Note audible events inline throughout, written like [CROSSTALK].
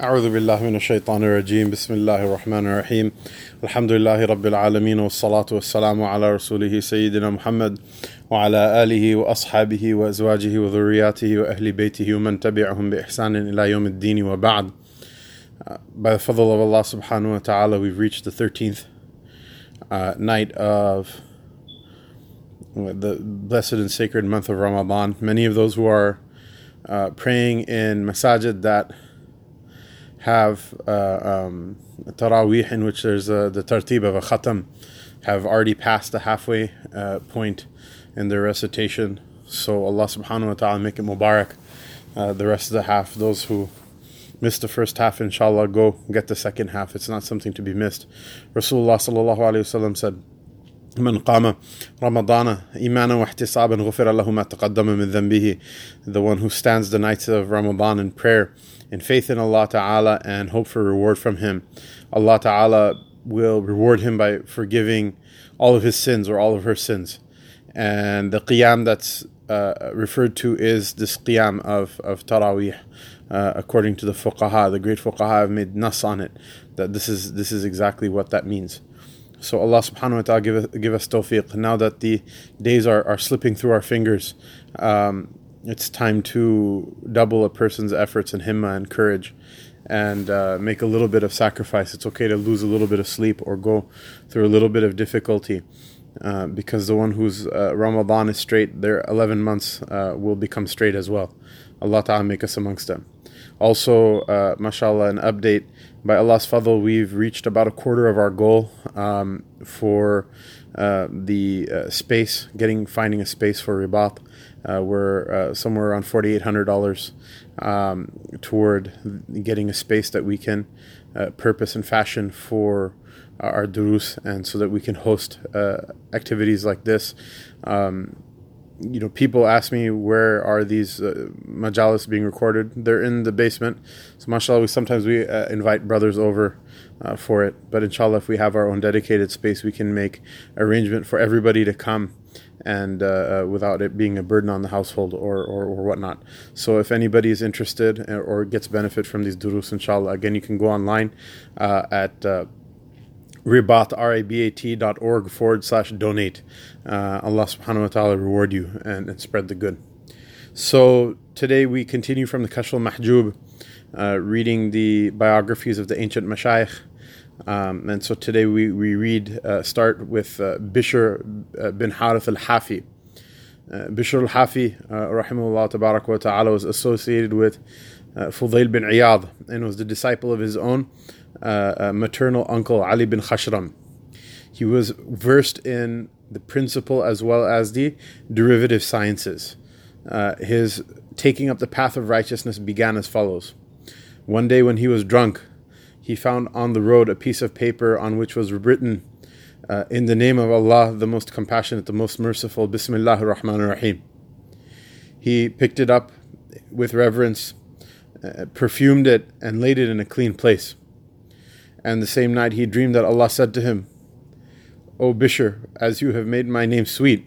أعوذ بالله من الشيطان الرجيم بسم الله الرحمن الرحيم الحمد لله رب العالمين والصلاة والسلام على رسوله سيدنا محمد وعلى آله وأصحابه وأزواجه وذرياته وأهل بيته ومن تبعهم بإحسان إلى يوم الدين وبعد By the fadl of Allah subhanahu wa ta'ala we've reached the 13th uh, night of the blessed and sacred month of Ramadan. Many of those who are uh, praying in masajid that have uh, um, Taraweeh in which there's uh, the tartib of a khatam have already passed the halfway uh, point in their recitation. So Allah subhanahu wa ta'ala make it mubarak. Uh, the rest of the half, those who missed the first half, inshallah, go get the second half. It's not something to be missed. Rasulullah sallallahu alayhi wasallam said, من قام رمضان إيمانا واحتسابا غفر له ما تقدم من ذنبه the one who stands the nights of Ramadan in prayer in faith in Allah Ta'ala and hope for reward from him. Allah Ta'ala will reward him by forgiving all of his sins or all of her sins. And the qiyam that's uh, referred to is this qiyam of, of Taraweeh uh, according to the fuqaha. The great fuqaha have made nas on it that this is this is exactly what that means. So Allah subhanahu wa ta'ala give us, give us tawfiq. Now that the days are, are slipping through our fingers, um, it's time to double a person's efforts and himma and courage and uh, make a little bit of sacrifice. It's okay to lose a little bit of sleep or go through a little bit of difficulty uh, because the one whose uh, Ramadan is straight, their 11 months uh, will become straight as well. Allah Ta'ala make us amongst them. Also, uh, mashallah, an update by Allah's fadl, we've reached about a quarter of our goal um, for uh, the space, getting finding a space for ribat. Uh, we're uh, somewhere around forty eight hundred dollars um, toward getting a space that we can uh, purpose and fashion for our durus, and so that we can host uh, activities like this. Um, you know, people ask me where are these uh, majalis being recorded. They're in the basement. So, mashallah, we sometimes we uh, invite brothers over uh, for it. But inshallah, if we have our own dedicated space, we can make arrangement for everybody to come and uh, uh, without it being a burden on the household or, or, or whatnot. So, if anybody is interested uh, or gets benefit from these durus, inshallah, again, you can go online at ribat, R-A-B-A-T dot org forward slash donate. Uh, Allah subhanahu wa ta'ala reward you and, and, spread the good. So today we continue from the Kashf al-Mahjub, uh, reading the biographies of the ancient mashayikh. Um, and so today we, we read, uh, start with uh, Bishr uh, bin Harith al-Hafi. Uh, Bishr al-Hafi, uh, rahimahullah tabarak wa ta'ala, was associated with uh, Fudail bin Iyad and was the disciple of his own uh, uh, maternal uncle Ali bin Khashram. He was versed in the principle as well as the derivative sciences. His taking up the path of righteousness began as follows. One day when he was drunk, he found on the road a piece of paper on which was written, uh, In the name of Allah, the most compassionate, the most merciful, Bismillah ar-Rahman ar-Rahim. He picked it up with reverence, uh, perfumed it, and laid it in a clean place. And the same night he dreamed that Allah said to him, O Bishr, as you have made my name sweet,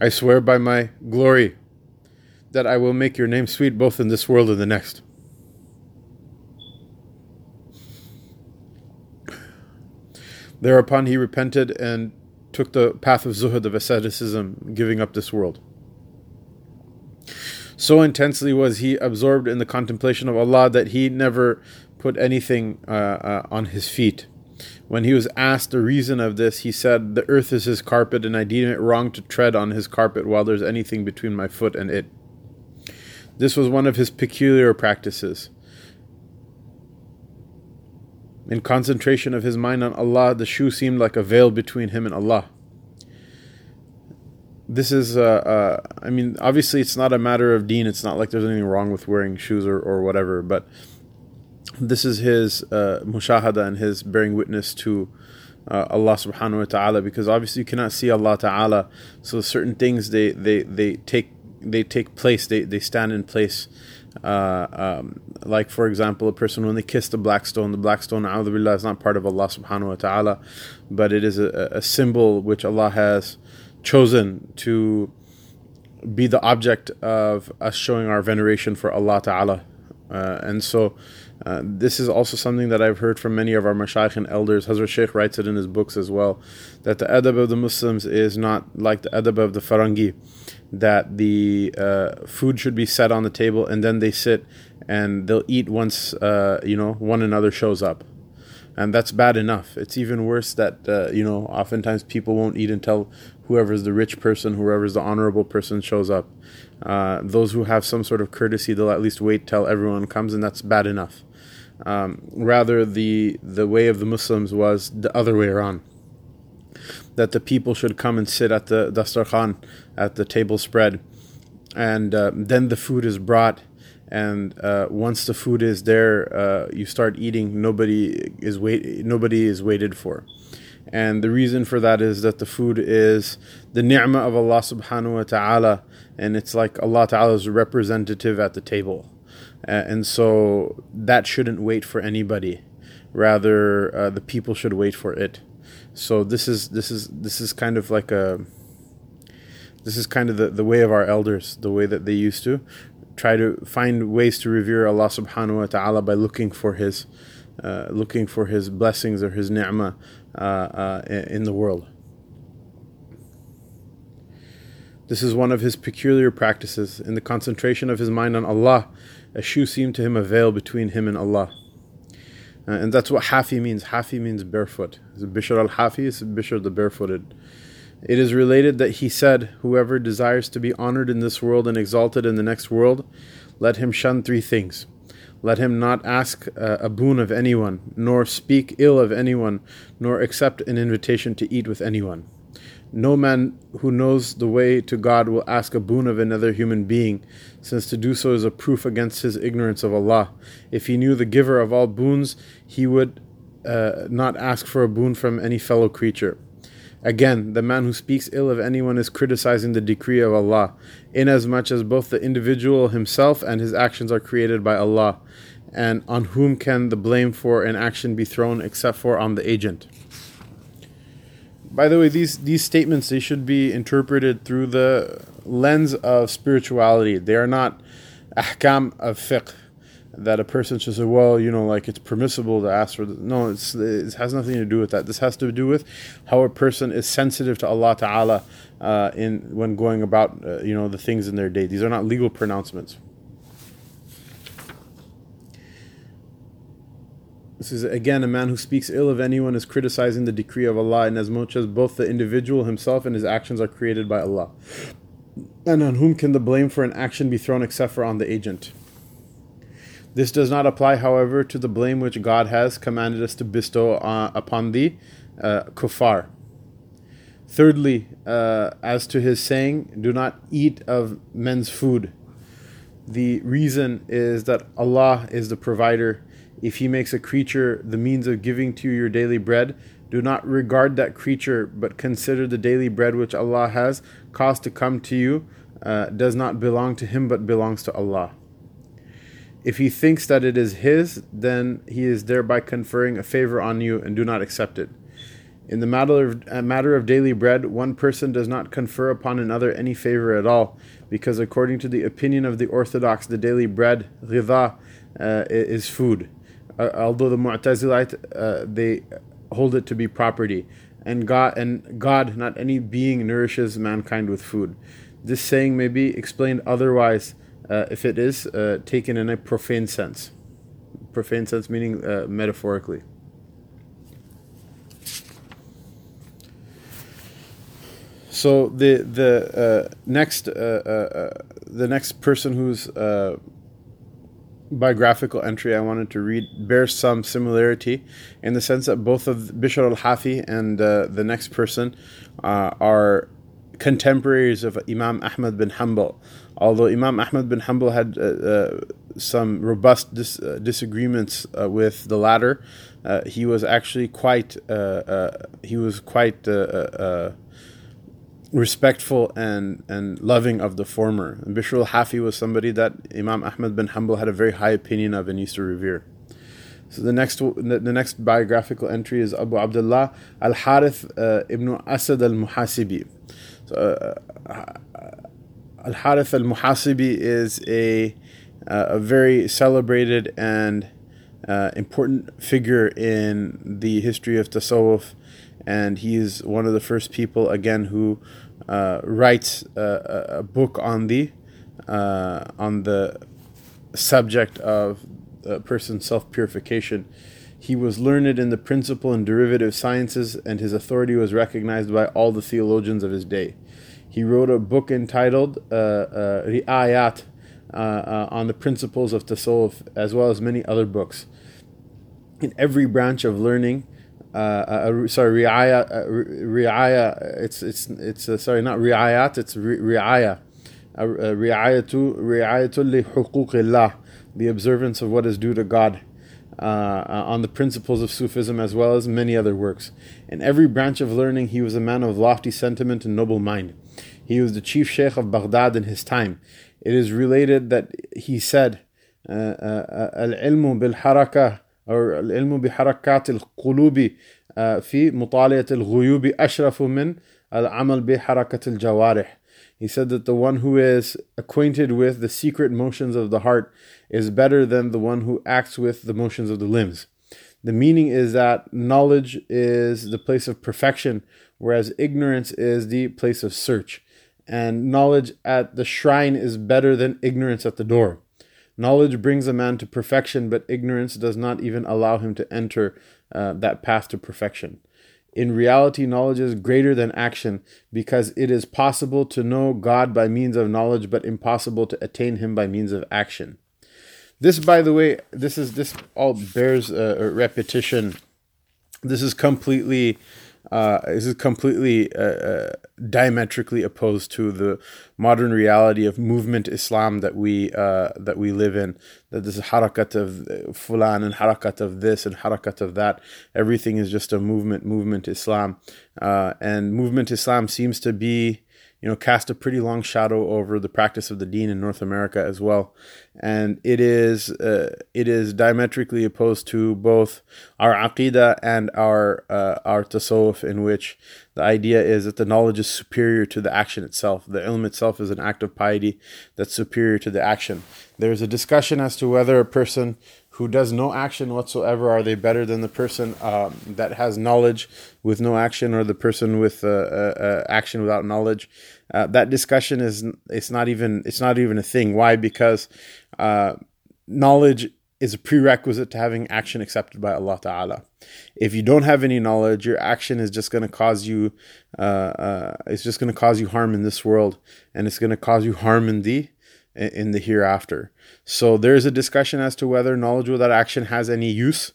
I swear by my glory that I will make your name sweet both in this world and the next. Thereupon he repented and took the path of zuhud, of asceticism, giving up this world. So intensely was he absorbed in the contemplation of Allah that he never put anything uh, uh, on his feet. When he was asked the reason of this, he said, The earth is his carpet, and I deem it wrong to tread on his carpet while there's anything between my foot and it. This was one of his peculiar practices. In concentration of his mind on Allah, the shoe seemed like a veil between him and Allah this is uh, uh, i mean obviously it's not a matter of deen it's not like there's anything wrong with wearing shoes or, or whatever but this is his uh, mushahada and his bearing witness to uh, Allah subhanahu wa ta'ala because obviously you cannot see Allah ta'ala so certain things they, they, they take they take place they, they stand in place uh, um, like for example a person when they kiss the black stone the black stone billah, is not part of Allah subhanahu wa ta'ala but it is a, a symbol which Allah has chosen to be the object of us showing our veneration for Allah Ta'ala. Uh, and so uh, this is also something that I've heard from many of our mashayikh and elders. Hazrat Shaykh writes it in his books as well, that the adab of the Muslims is not like the adab of the Farangi, that the uh, food should be set on the table and then they sit and they'll eat once, uh, you know, one another shows up. And that's bad enough. It's even worse that, uh, you know, oftentimes people won't eat until whoever's the rich person, whoever's the honorable person shows up. Uh, those who have some sort of courtesy, they'll at least wait till everyone comes, and that's bad enough. Um, rather, the the way of the Muslims was the other way around. That the people should come and sit at the dastarkhan, at the table spread, and uh, then the food is brought. And uh, once the food is there, uh, you start eating. Nobody is wait. Nobody is waited for. And the reason for that is that the food is the ni'mah of Allah subhanahu wa ta'ala, and it's like Allah ta'ala's representative at the table. Uh, and so that shouldn't wait for anybody. Rather, uh, the people should wait for it. So this is this is this is kind of like a this is kind of the, the way of our elders, the way that they used to try to find ways to revere Allah subhanahu wa ta'ala by looking for his uh, looking for his blessings or his ni'mah uh, uh, in the world. This is one of his peculiar practices. In the concentration of his mind on Allah, a shoe seemed to him a veil between him and Allah. Uh, and that's what hafi means. Hafi means barefoot. It's Bishr al Hafi is Bishr the barefooted. It is related that he said, Whoever desires to be honored in this world and exalted in the next world, let him shun three things let him not ask uh, a boon of anyone, nor speak ill of anyone, nor accept an invitation to eat with anyone. No man who knows the way to God will ask a boon of another human being, since to do so is a proof against his ignorance of Allah. If he knew the giver of all boons, he would uh, not ask for a boon from any fellow creature. Again, the man who speaks ill of anyone is criticizing the decree of Allah, inasmuch as both the individual himself and his actions are created by Allah, and on whom can the blame for an action be thrown except for on the agent? By the way, these, these statements they should be interpreted through the lens of spirituality. They are not ahkam of fiqh that a person should say, well, you know, like it's permissible to ask for. The, no, it has nothing to do with that. This has to do with how a person is sensitive to Allah Taala uh, in when going about, uh, you know, the things in their day. These are not legal pronouncements. This is again a man who speaks ill of anyone is criticizing the decree of Allah, in as much as both the individual himself and his actions are created by Allah. And on whom can the blame for an action be thrown except for on the agent? This does not apply, however, to the blame which God has commanded us to bestow uh, upon the uh, kuffar. Thirdly, uh, as to his saying, do not eat of men's food. The reason is that Allah is the provider. If He makes a creature the means of giving to you your daily bread, do not regard that creature, but consider the daily bread which Allah has caused to come to you uh, does not belong to Him but belongs to Allah. If he thinks that it is his, then he is thereby conferring a favor on you and do not accept it. In the matter of, matter of daily bread, one person does not confer upon another any favor at all, because according to the opinion of the Orthodox, the daily bread, ghidha, uh, is food. Uh, although the Mu'tazilite, uh, they hold it to be property. And God, and God, not any being, nourishes mankind with food. This saying may be explained otherwise uh, if it is uh, taken in a profane sense. Profane sense meaning uh, metaphorically. So the the uh, next the next person whose biographical entry I wanted to read bears some similarity in the sense that both of Bishr al-Hafi and the next person are contemporaries of Imam Ahmad bin Hanbal. Although Imam Ahmad bin Hanbal had uh, uh, some robust dis- uh, disagreements uh, with the latter, uh, he was actually quite uh, he was quite respectful and and loving of the former. And Bishr al-Hafi was somebody that Imam Ahmad bin Hanbal had a very high opinion of and used to revere. So the next the, the next biographical entry is Abu Abdullah al Harith ibn Asad al Muhasibi. So, Al Harith al Muhasibi is a, uh, a very celebrated and uh, important figure in the history of Tasawwuf, and he is one of the first people, again, who uh, writes a, a, book on the uh, on the subject of a person's self purification. He was learned in the principal and derivative sciences, and his authority was recognized by all the theologians of his day. He wrote a book entitled uh, uh, Ri'ayat uh, uh, on the principles of Tasawwuf, as well as many other books. In every branch of learning, uh, a, sorry, riaya, uh, riaya. It's it's it's uh, sorry, not riayat. It's riaya. riaya, riayatu riayatul li huquqillah, the observance of what is due to God, uh, uh, on the principles of Sufism as well as many other works. In every branch of learning, he was a man of lofty sentiment and noble mind. He was the chief sheikh of Baghdad in his time. It is related that he said, "Al ilmu bil harakah." أو العلم بحركات القلوب في مطالعة الغيوب أشرف من العمل بحركة الجوارح he said that the one who is acquainted with the secret motions of the heart is better than the one who acts with the motions of the limbs. The meaning is that knowledge is the place of perfection, whereas ignorance is the place of search. And knowledge at the shrine is better than ignorance at the door. Knowledge brings a man to perfection, but ignorance does not even allow him to enter uh, that path to perfection. In reality, knowledge is greater than action because it is possible to know God by means of knowledge, but impossible to attain Him by means of action. This, by the way, this is this all bears a, a repetition. This is completely uh, this is completely uh, uh, diametrically opposed to the modern reality of movement Islam that we uh, that we live in. That this is harakat of fulan and harakat of this and harakat of that. Everything is just a movement, movement Islam, uh, and movement Islam seems to be you know, cast a pretty long shadow over the practice of the deen in North America as well. And it is uh, it is diametrically opposed to both our aqidah and our uh, our tasawwuf, in which the idea is that the knowledge is superior to the action itself. The ilm itself is an act of piety that's superior to the action. There's a discussion as to whether a person who does no action whatsoever are they better than the person um, that has knowledge with no action or the person with uh, uh, uh, action without knowledge? Uh, that discussion is it's not even it's not even a thing. Why? Because uh, knowledge is a prerequisite to having action accepted by Allah Ta'ala. If you don't have any knowledge, your action is just going to cause you, uh, it's just going to cause you harm in this world, and it's going to cause you harm in the in the hereafter. So there's a discussion as to whether knowledge without action has any use,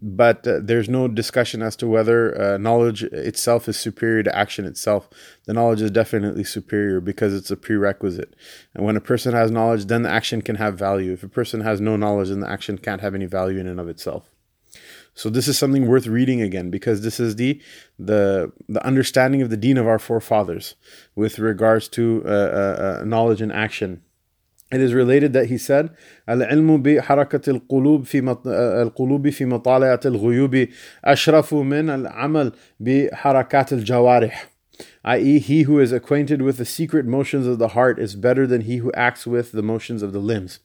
but uh, there's no discussion as to whether uh, knowledge itself is superior to action itself. The knowledge is definitely superior because it's a prerequisite. And when a person has knowledge, then the action can have value. If a person has no knowledge, then the action can't have any value in and of itself. So this is something worth reading again because this is the the the understanding of the deen of our forefathers with regards to uh, uh, uh knowledge and action it is related that he said العلم بحركة القلوب في القلوب في مطالعة الغيوب أشرف من العمل بحركات الجوارح i.e., he who is acquainted with the secret motions of the heart is better than he who acts with the motions of the limbs.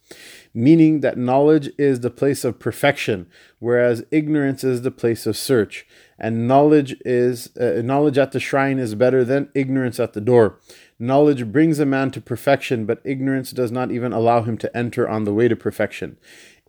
Meaning that knowledge is the place of perfection, whereas ignorance is the place of search. And knowledge is uh, knowledge at the shrine is better than ignorance at the door. Knowledge brings a man to perfection, but ignorance does not even allow him to enter on the way to perfection.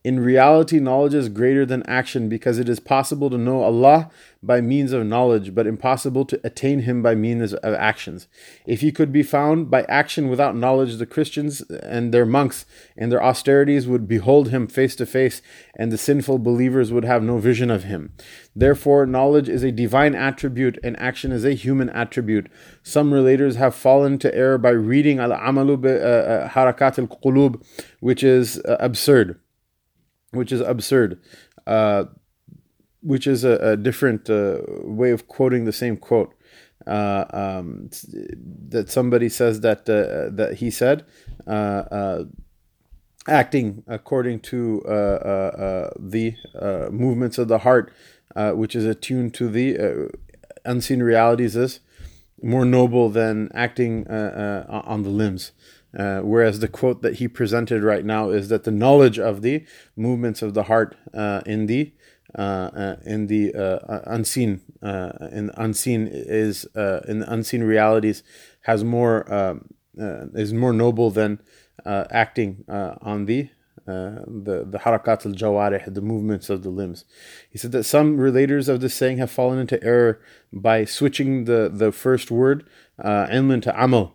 In reality, knowledge is greater than action because it is possible to know Allah by means of knowledge, but impossible to attain Him by means of actions. If He could be found by action without knowledge, the Christians and their monks and their austerities would behold Him face to face, and the sinful believers would have no vision of Him. Therefore, knowledge is a divine attribute and action is a human attribute. Some relators have fallen to error by reading Al Amalu uh, uh, Harakat al Qulub, which is uh, absurd which is absurd, uh, which is a, a different uh, way of quoting the same quote. Uh, um, that somebody says that uh, that he said, uh, uh, acting according to the movements of the heart, which is attuned to the unseen realities, is more noble than acting on the limbs. Uh, whereas the quote that he presented right now is that the knowledge of the movements of the heart uh, in the uh, uh in the uh, unseen in unseen is in unseen realities has more is more noble than acting on the uh, the the harakat al jawarih, the movements of the limbs. He said that some relators of this saying have fallen into error by switching the the first word uh, to amal,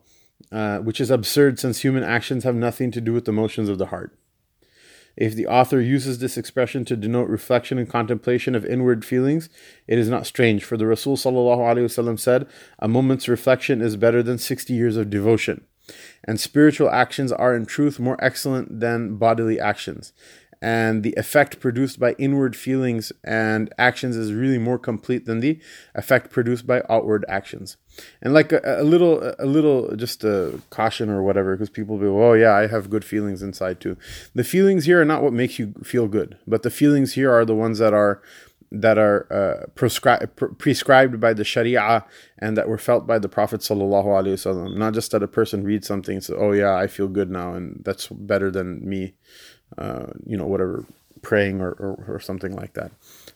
uh, which is absurd since human actions have nothing to do with the motions of the heart. If the author uses this expression to denote reflection and contemplation of inward feelings, it is not strange, for the Rasul said, A moment's reflection is better than 60 years of devotion. And spiritual actions are in truth more excellent than bodily actions. And the effect produced by inward feelings and actions is really more complete than the effect produced by outward actions. And like a, a little, a little, just a caution or whatever, because people will be, oh yeah, I have good feelings inside too. The feelings here are not what makes you feel good, but the feelings here are the ones that are that are uh, prescri- pre- prescribed by the Sharia and that were felt by the Prophet sallallahu alaihi wasallam. Not just that a person reads something and says, "Oh yeah, I feel good now," and that's better than me, uh, you know, whatever praying or, or, or something like that.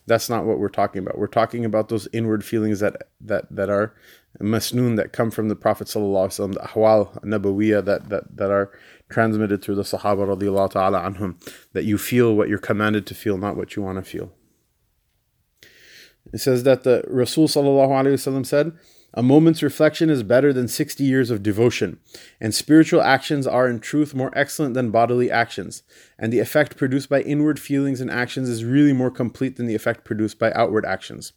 That's not what we're talking about. We're talking about those inward feelings that that that are masnoon that come from the Prophet sallallahu alaihi wasallam, the ahwal nabawiyah that that that are transmitted through the Sahaba radiallahu ta'ala anhum. That you feel what you're commanded to feel, not what you want to feel. It says that the Rasul sallallahu alaihi wasallam said, a moment's reflection is better than 60 years of devotion, and spiritual actions are in truth more excellent than bodily actions, and the effect produced by inward feelings and actions is really more complete than the effect produced by outward actions.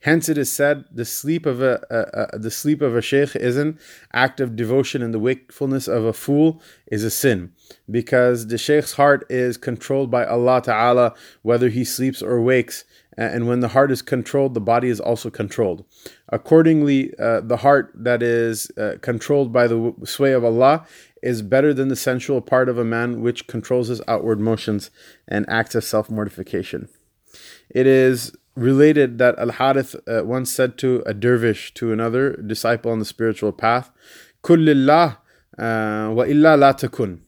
Hence, it is said, the sleep of a, a, a the sleep of a sheikh is an act of devotion, and the wakefulness of a fool is a sin, because the sheikh's heart is controlled by Allah Taala, whether he sleeps or wakes and when the heart is controlled, the body is also controlled. Accordingly, uh, the heart that is uh, controlled by the sway of Allah is better than the sensual part of a man which controls his outward motions and acts of self mortification. It is related that Al Harith uh, once said to a dervish, to another disciple on the spiritual path, Kullillah uh, wa illa la takun.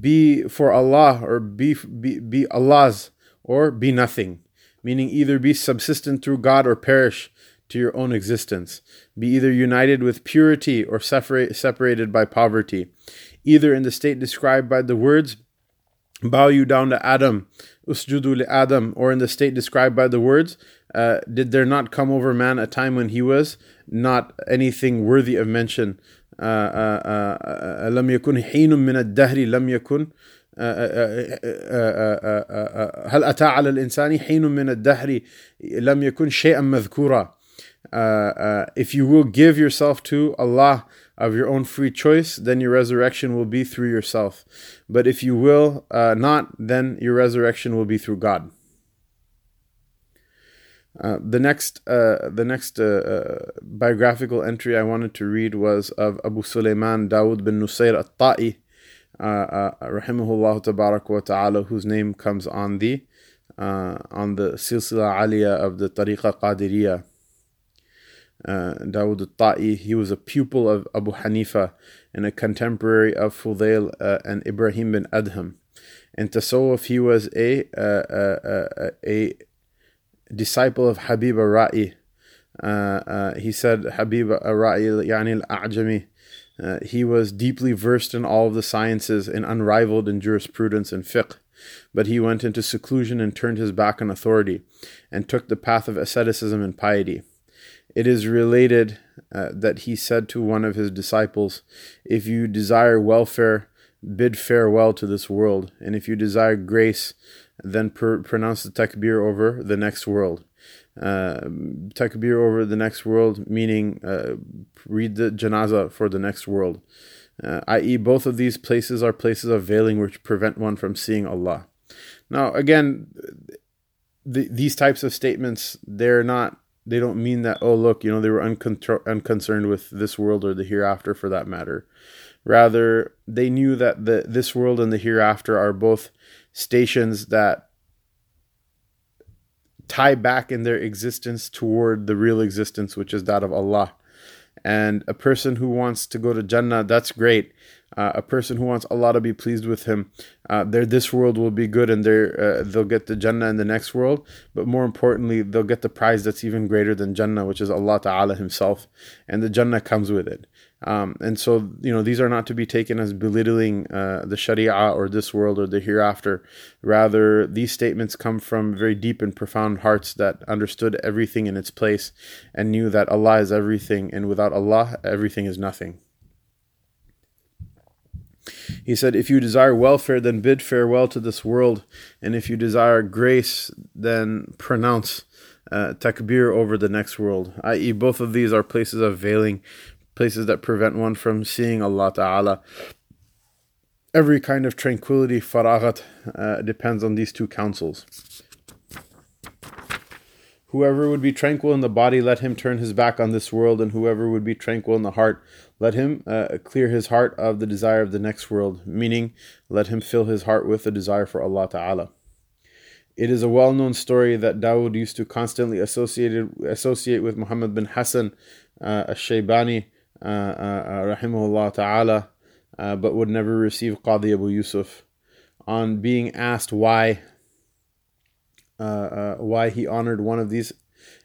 Be for Allah or be, be, be Allah's or be nothing meaning either be subsistent through God or perish to your own existence. Be either united with purity or separate, separated by poverty, either in the state described by the words, bow you down to Adam, usjudu li Adam, or in the state described by the words, uh, did there not come over man a time when he was not anything worthy of mention? لم يكن حين من الدهر لم يكن هل أتى على الإنسان حين من الدهر لم يكن شيئا مذكورا if you will give yourself to Allah of your own free choice, then your resurrection will be through yourself. But if you will uh, not, then your resurrection will be through God. Uh, the next, uh, the next uh, uh, biographical entry I wanted to read was of Abu Sulaiman Dawood bin Nusayr al-Ta'i, uh, uh, rahimahullah tabarak wa ta'ala, whose name comes on the uh, on the silsila aliyah of the tariqa qadiriyah. Uh, Dawood al-Ta'i, he was a pupil of Abu Hanifa and a contemporary of Fudail uh, and Ibrahim bin Adham. In Tasawwuf, he was a, uh, a disciple of Habib al-Ra'i. he said, Habib al-Ra'i, yani al-A'jami, uh, he was deeply versed in all of the sciences and unrivaled in jurisprudence and fiqh, but he went into seclusion and turned his back on authority and took the path of asceticism and piety. It is related uh, that he said to one of his disciples, If you desire welfare, bid farewell to this world, and if you desire grace, then pr- pronounce the takbir over the next world uh, takbir over the next world, meaning uh, read the janaza for the next world. Uh, i.e., both of these places are places of veiling which prevent one from seeing Allah. Now, again, the, these types of statements, they're not, they don't mean that, oh, look, you know, they were uncontro- unconcerned with this world or the hereafter for that matter. Rather, they knew that the this world and the hereafter are both stations that tie back in their existence toward the real existence, which is that of Allah. And a person who wants to go to Jannah, that's great. uh, a person who wants Allah to be pleased with him, uh, their this world will be good and uh, they'll get the Jannah in the next world. But more importantly, they'll get the prize that's even greater than Jannah, which is Allah Ta'ala Himself. And the Jannah comes with it. Um, and so, you know, these are not to be taken as belittling uh, the Sharia or this world or the hereafter. Rather, these statements come from very deep and profound hearts that understood everything in its place and knew that Allah is everything, and without Allah, everything is nothing. He said, If you desire welfare, then bid farewell to this world, and if you desire grace, then pronounce uh, takbir over the next world. I.e., both of these are places of veiling, places that prevent one from seeing Allah Ta'ala. Every kind of tranquility, faraghat, uh, depends on these two counsels. Whoever would be tranquil in the body, let him turn his back on this world, and whoever would be tranquil in the heart, let him uh, clear his heart of the desire of the next world, meaning, let him fill his heart with the desire for Allah Ta'ala. It is a well known story that Dawood used to constantly associate, with Muhammad bin Hassan uh, al-Shaybani, uh, uh rahimahullah ta'ala, uh, but would never receive Qadi Abu Yusuf. On being asked why uh, uh, why he honored one of these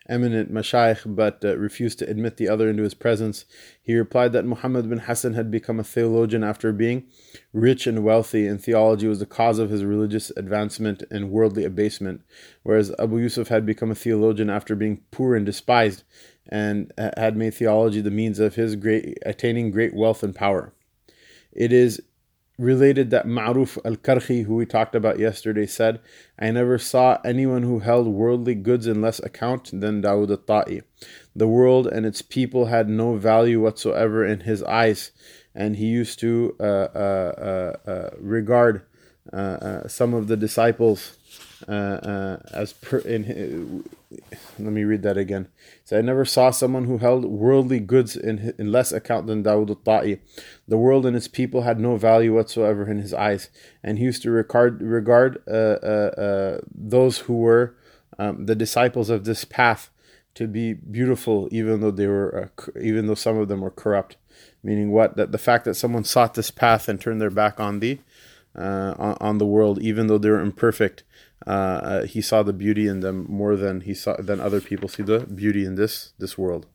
eminent mashayikh but uh, refused to admit the other into his presence. He replied that Muhammad bin Hassan had become a theologian after being rich and wealthy, and theology was the cause of his religious advancement and worldly abasement, whereas Abu Yusuf had become a theologian after being poor and despised, and had made theology the means of his great attaining great wealth and power. It is related that Ma'ruf al Karkhi, who we talked about yesterday, said, I never saw anyone who held worldly goods in less account than Dawood al Ta'i. The world and its people had no value whatsoever in his eyes, and he used to uh, uh, uh, uh regard uh, uh, some of the disciples as per in let me read that again. So I never saw someone who held worldly goods in, in less account than Dawood al-Ta'i. The world and its people had no value whatsoever in his eyes, and he used to regard regard uh, uh, uh, those who were um, the disciples of this path to be beautiful, even though they were, uh, even though some of them were corrupt. Meaning what? That the fact that someone sought this path and turned their back on the uh, on, on the world, even though they were imperfect, uh, uh, he saw the beauty in them more than he saw than other people see the beauty in this this world.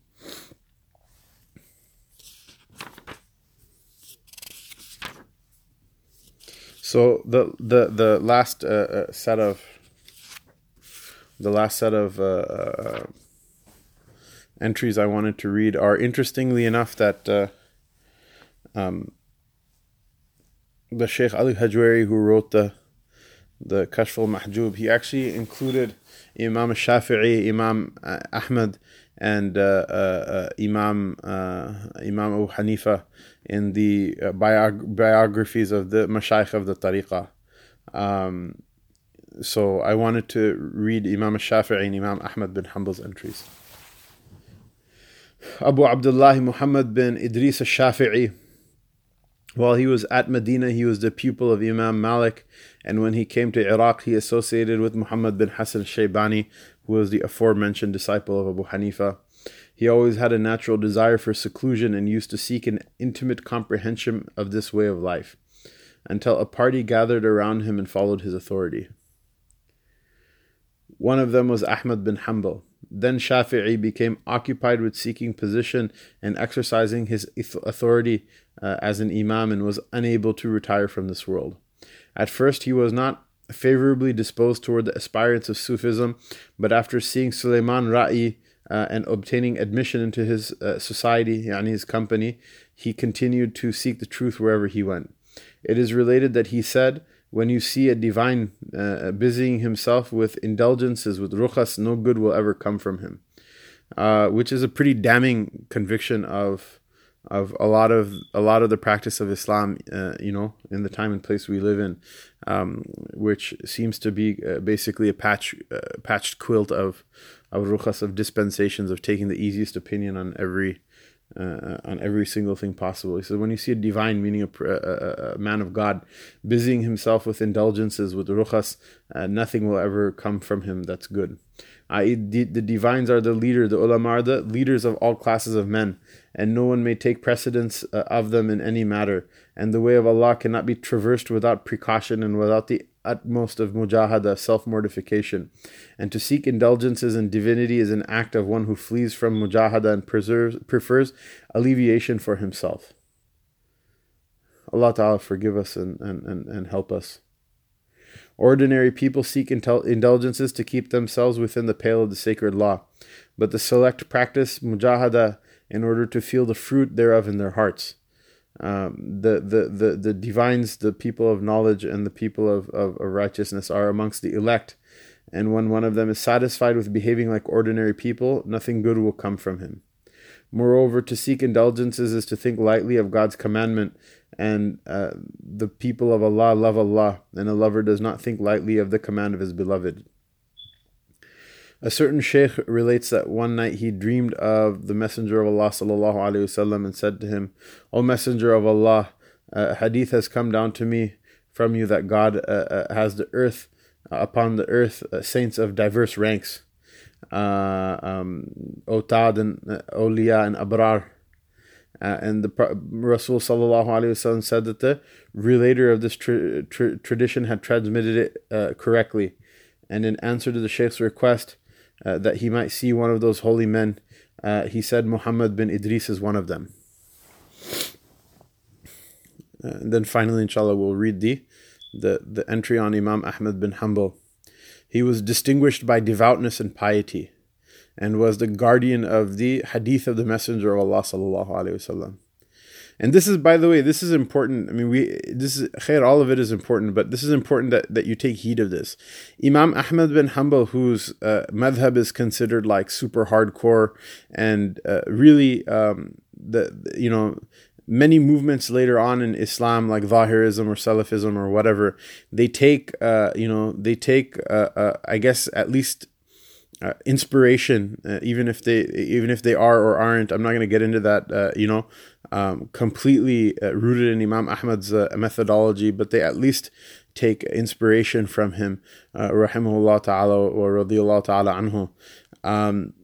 So the the the last uh, uh set of the last set of uh, uh, entries I wanted to read are interestingly enough that um, the Sheikh Ali Hajwari who wrote the the Kashf al-Mahjub, he actually included Imam Shafi'i, Imam uh, Ahmad, and uh, uh, Imam Imam Abu Hanifa in the biog- biographies of the Mashaykh of the Tariqah. Um, so I wanted to read Imam Shafi'i and Imam Ahmad bin Hanbal's entries. Abu Abdullah Muhammad bin Idris al-Shafi'i while he was at Medina, he was the pupil of Imam Malik, and when he came to Iraq, he associated with Muhammad bin Hassan Shaybani, who was the aforementioned disciple of Abu Hanifa. He always had a natural desire for seclusion and used to seek an intimate comprehension of this way of life, until a party gathered around him and followed his authority. One of them was Ahmad bin Hanbal. Then Shafi'i became occupied with seeking position and exercising his authority uh, as an imam and was unable to retire from this world. At first, he was not favorably disposed toward the aspirants of Sufism, but after seeing Suleiman Ra'i uh, and obtaining admission into his uh, society, yani his company, he continued to seek the truth wherever he went. It is related that he said, when you see a divine uh, busying himself with indulgences, with rukhas, no good will ever come from him. Uh, which is a pretty damning conviction of of a lot of a lot of the practice of Islam, uh, you know, in the time and place we live in, um, which seems to be uh, basically a patch uh, patched quilt of of rukhas of dispensations of taking the easiest opinion on every uh, on every single thing possible. He says, when you see a divine, meaning a, a, a man of God, busying himself with indulgences, with rukhas, uh, nothing will ever come from him that's good. I, the, the divines are the leader, the ulama are the leaders of all classes of men, and no one may take precedence uh, of them in any matter. And the way of Allah cannot be traversed without precaution and without the utmost of mujahada, self mortification. And to seek indulgences in divinity is an act of one who flees from mujahada and preserves, prefers alleviation for himself. Allah Ta'ala forgive us and, and, and, and help us. Ordinary people seek indulgences to keep themselves within the pale of the sacred law, but the select practice mujahada in order to feel the fruit thereof in their hearts. Um, the, the, the, the divines, the people of knowledge, and the people of, of, of righteousness are amongst the elect. And when one of them is satisfied with behaving like ordinary people, nothing good will come from him. Moreover, to seek indulgences is to think lightly of God's commandment, and uh, the people of Allah love Allah, and a lover does not think lightly of the command of his beloved. A certain sheikh relates that one night he dreamed of the Messenger of Allah sallallahu alaihi wasallam and said to him, "O Messenger of Allah, a hadith has come down to me from you that God uh, uh, has the earth uh, upon the earth uh, saints of diverse ranks, uh, um, otad and awliya and abrar." Uh, and the Rasul sallallahu alaihi wasallam said that the relator of this tra- tra- tradition had transmitted it uh, correctly, and in answer to the Sheikh's request, uh, that he might see one of those holy men. Uh, he said Muhammad bin Idris is one of them. Uh, and then finally, inshallah, we'll read the, the, the entry on Imam Ahmad bin Hanbal. He was distinguished by devoutness and piety and was the guardian of the hadith of the Messenger of Allah wasallam. And this is, by the way, this is important. I mean, we this is khair, all of it is important, but this is important that, that you take heed of this. Imam Ahmad bin Hanbal, whose uh, madhab is considered like super hardcore and uh, really um, the you know many movements later on in Islam, like Zahirism or Salafism or whatever, they take, uh, you know, they take, uh, uh, I guess, at least uh, inspiration, uh, even if they, even if they are or aren't. I'm not going to get into that, uh, you know, um, completely uh, rooted in Imam Ahmad's uh, methodology, but they at least take inspiration from him, uh, rahimahullah ta'ala or radiyallahu ta'ala anhu. Um,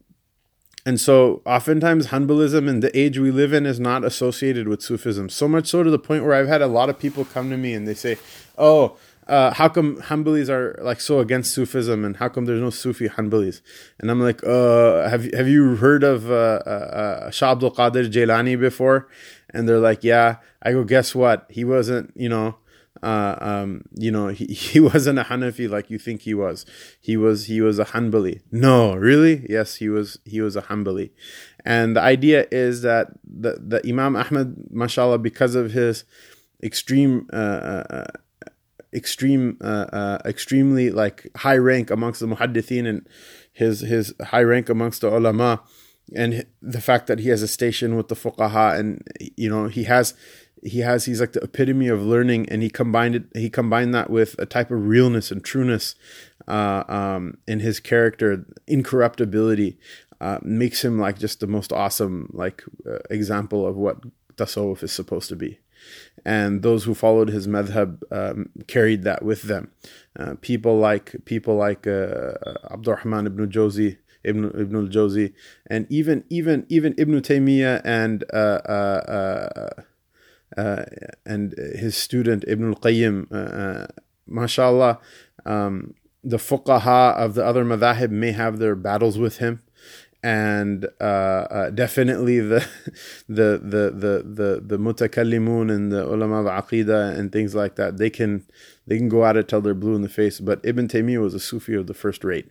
and so oftentimes Hanbalism and the age we live in is not associated with Sufism. So much so to the point where I've had a lot of people come to me and they say, oh, uh, how come Hanbalis are like so against Sufism and how come there's no Sufi Hanbalis? And I'm like, uh, have have you heard of uh, uh, uh Shah Abdul Qadir Jailani before? And they're like, yeah. I go, guess what? He wasn't, you know, uh, um, you know, he, [LAUGHS] he wasn't a Hanafi like you think he was. He was he was a Hanbali. No, really? Yes, he was he was a Hanbali. And the idea is that the, the Imam Ahmad, mashallah, because of his extreme uh, uh, extreme, uh, uh, extremely like high rank amongst the muhaddithin and his his high rank amongst the ulama, and the fact that he has a station with the fuqaha, and you know he has he has he's like the epitome of learning, and he combined it he combined that with a type of realness and trueness uh, um, in his character, incorruptibility. Uh, makes him like just the most awesome like uh, example of what tasawwuf is supposed to be and those who followed his madhab um, carried that with them. Uh, people like people like uh, Abdurrahman ibn Jawzi, Ibn Ibn al-Jawzi, and even even even Ibn Taymiyyah and uh, uh, uh, uh and his student Ibn al-Qayyim, mashallah, um, the fuqaha of the other madhahib may have their battles with him and uh, uh, definitely the [LAUGHS] the the the the the mutakallimun and the ulama of aqidah and things like that they can they can go at it till they're blue in the face. But ibn taymiyyah was a sufi of the first rate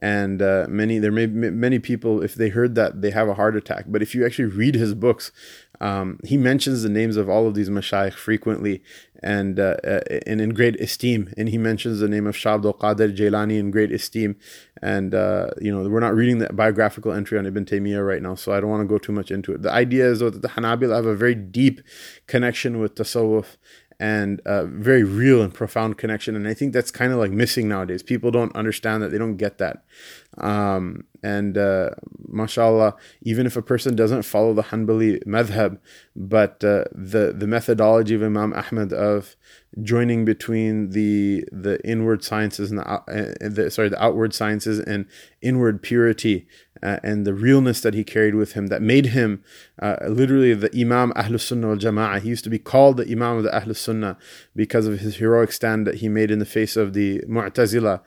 and uh, many there may many people if they heard that they have a heart attack. But if you actually read his books um, he mentions the names of all of these mashayikh frequently and uh, uh, and in great esteem. And he mentions the name of Shah Abdul Qadir Jailani in great esteem. And uh, you know we're not reading the biographical entry on Ibn Taymiyyah right now so I don't want to go too much into it. The idea is that the Hanabila have a very deep connection with tasawwuf and a very real and profound connection. And I think that's kind of like missing nowadays. People don't understand that, they don't get that. Um, and uh, mashallah, even if a person doesn't follow the Hanbali madhab, but uh, the the methodology of Imam Ahmad of joining between the the inward sciences and the, uh, the sorry the outward sciences and inward purity uh, and the realness that he carried with him that made him uh, literally the Imam Ahlus Sunnah wal Jama'ah. He used to be called the Imam of the Ahlus Sunnah because of his heroic stand that he made in the face of the Mu'tazila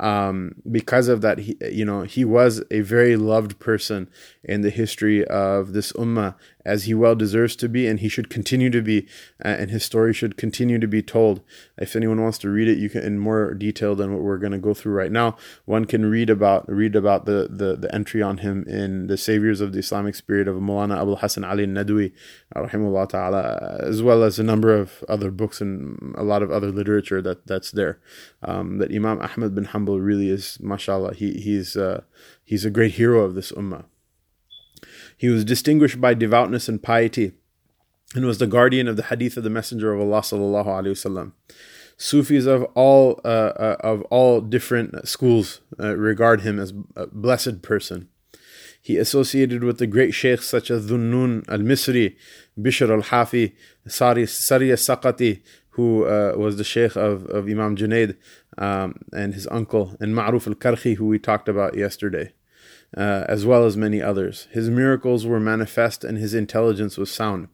um, because of that, he, you know, he was a very loved person in the history of this ummah, as he well deserves to be, and he should continue to be, uh, and his story should continue to be told. If anyone wants to read it, you can in more detail than what we're going to go through right now. One can read about read about the, the the entry on him in the Saviors of the Islamic Spirit of Mulana Abu Hassan Ali Nadwi, rahimahullah ta'ala, as well as a number of other books and a lot of other literature that that's there. Um, that Imam Ahmad bin Hanbal really is, mashallah, he he's uh, he's a great hero of this ummah. He was distinguished by devoutness and piety and was the guardian of the hadith of the Messenger of Allah. Sufis of all uh, uh, of all different schools uh, regard him as a blessed person. He associated with the great sheikhs such as Dhunnun al-Misri, Bishr al-Hafi, Sari, Sari al-Saqati, who uh, was the sheikh of, of Imam Junaid um, and his uncle, and Ma'ruf al-Karkhi, who we talked about yesterday uh, as well as many others. His miracles were manifest and his intelligence was sound.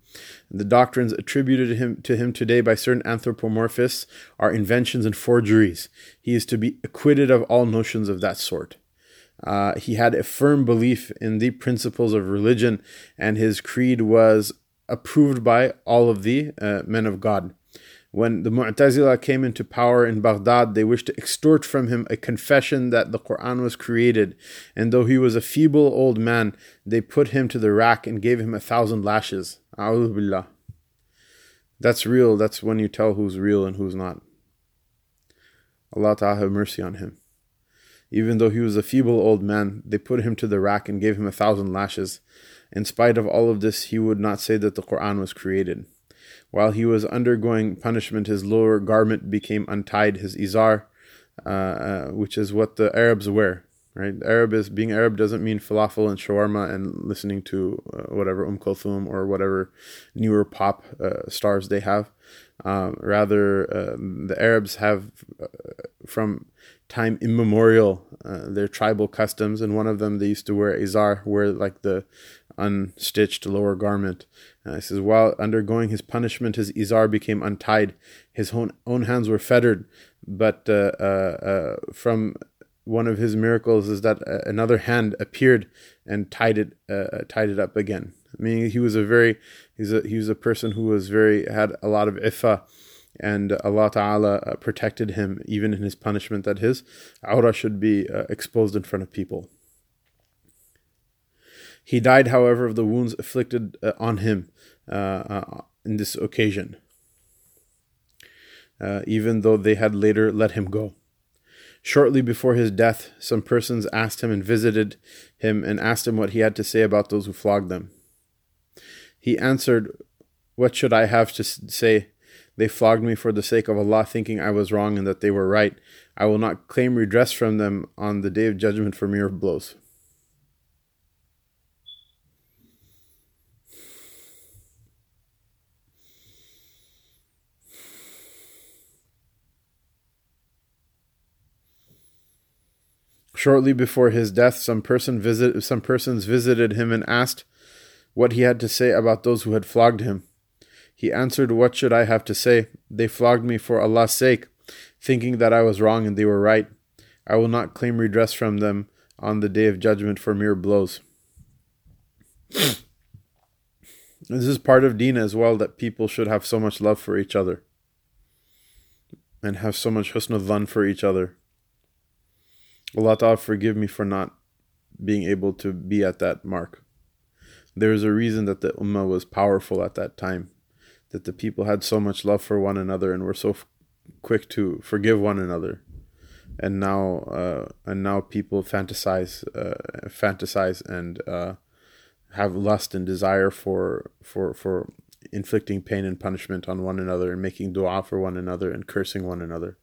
The doctrines attributed to him, to him today by certain anthropomorphists are inventions and forgeries. He is to be acquitted of all notions of that sort. Uh, he had a firm belief in the principles of religion, and his creed was approved by all of the uh, men of God. When the Mu'tazila came into power in Baghdad, they wished to extort from him a confession that the Quran was created, and though he was a feeble old man, they put him to the rack and gave him a thousand lashes. billah. That's real. That's when you tell who's real and who's not. Allah Ta'ala have mercy on him. Even though he was a feeble old man, they put him to the rack and gave him a thousand lashes. In spite of all of this, he would not say that the Quran was created. While he was undergoing punishment, his lower garment became untied, his izar, uh, uh, which is what the Arabs wear. Right, Arab is being Arab doesn't mean falafel and shawarma and listening to uh, whatever Um Kulthum or whatever newer pop uh, stars they have. Um, rather, uh, the Arabs have from time immemorial their tribal customs, and one of them they used to wear izar, wear like the unstitched lower garment. Uh, he says, while undergoing his punishment, his izar became untied. His own, own hands were fettered. But uh, uh, uh from one of his miracles is that uh, another hand appeared and tied it uh, tied it up again. I mean, he was a very he's a he was a person who was very had a lot of iffah, and Allah Taala protected him even in his punishment that his aura should be exposed in front of people. He died, however, of the wounds afflicted uh, on him uh, uh, in this occasion, uh, even though they had later let him go. Shortly before his death, some persons asked him and visited him and asked him what he had to say about those who flogged them. He answered, What should I have to say? They flogged me for the sake of Allah, thinking I was wrong and that they were right. I will not claim redress from them on the day of judgment for mere blows. Shortly before his death, some person visit some persons visited him and asked what he had to say about those who had flogged him. He answered, What should I have to say? They flogged me for Allah's sake, thinking that I was wrong and they were right. I will not claim redress from them on the day of judgment for mere blows. [CLEARS THROAT] this is part of Deen as well that people should have so much love for each other and have so much husn dhan for each other. Allah Ta'ala forgive me for not being able to be at that mark. There's a reason that the Ummah was powerful at that time, that the people had so much love for one another and were so f- quick to forgive one another. And now, uh, and now people fantasize, uh, fantasize, and uh, have lust and desire for for for inflicting pain and punishment on one another and making dua for one another and cursing one another.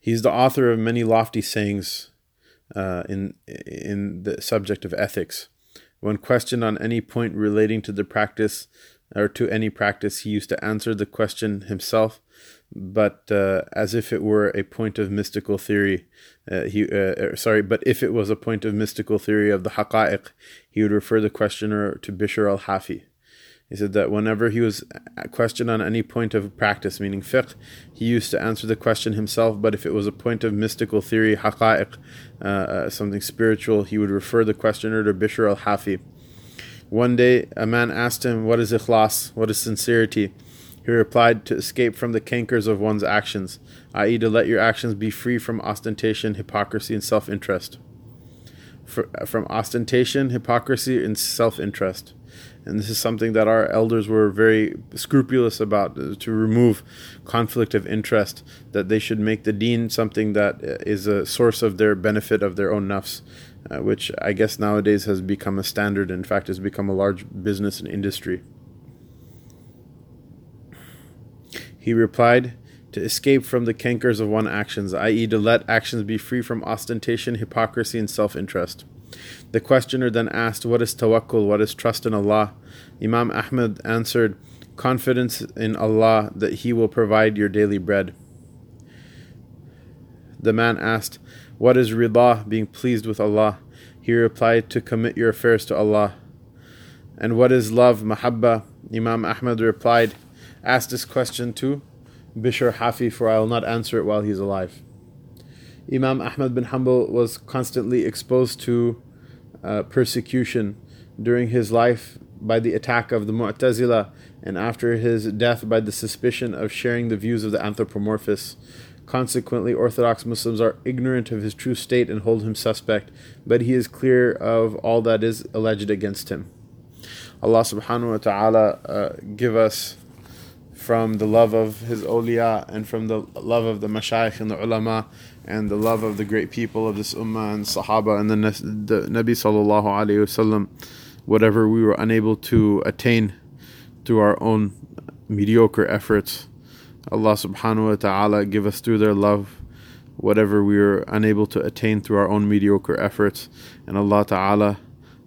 He's the author of many lofty sayings uh, in in the subject of ethics. When questioned on any point relating to the practice or to any practice, he used to answer the question himself, but uh, as if it were a point of mystical theory. Uh, he uh, er, sorry, but if it was a point of mystical theory of the haqa'iq, he would refer the questioner to Bishr al-Hafi. He said that whenever he was questioned on any point of practice, meaning fiqh, he used to answer the question himself. But if it was a point of mystical theory, haqa'iq, uh, uh, something spiritual, he would refer the questioner to Bishr al Hafi. One day, a man asked him, What is ikhlas? What is sincerity? He replied, To escape from the cankers of one's actions, i.e., to let your actions be free from ostentation, hypocrisy, and self interest. From ostentation, hypocrisy, and self interest and this is something that our elders were very scrupulous about uh, to remove conflict of interest that they should make the deen something that uh, a source of their benefit of their own nafs uh, which i guess nowadays has become a standard in fact has become a large business and industry. He replied to escape from the cankers of one actions i.e to let actions be free from ostentation hypocrisy and self-interest the questioner then asked, What is tawakkul? What is trust in Allah? Imam Ahmad answered, Confidence in Allah that He will provide your daily bread. The man asked, What is rida, being pleased with Allah? He replied, To commit your affairs to Allah. And what is love, mahabba? Imam Ahmad replied, Ask this question to Bishr Hafi, for I will not answer it while he is alive. Imam Ahmad bin Hanbal was constantly exposed to uh, persecution during his life by the attack of the Mu'tazila and after his death by the suspicion of sharing the views of the anthropomorphists. Consequently, Orthodox Muslims are ignorant of his true state and hold him suspect, but he is clear of all that is alleged against him. Allah subhanahu wa ta'ala uh, give us from the love of his awliya and from the love of the mashayikh and the ulama and the love of the great people of this ummah and sahaba and the, the Nabi sallallahu alaihi wasallam whatever we were unable to attain through our own mediocre efforts. Allah subhanahu wa ta'ala give us through their love whatever we were unable to attain through our own mediocre efforts. And Allah ta'ala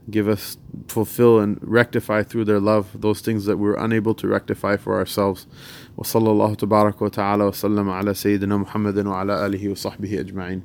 give us fulfill and rectify through their love those things that we're unable to rectify for ourselves وصلى الله تبارك وتعالى وسلم على سيدنا محمد وعلى آله وصحبه أجمعين.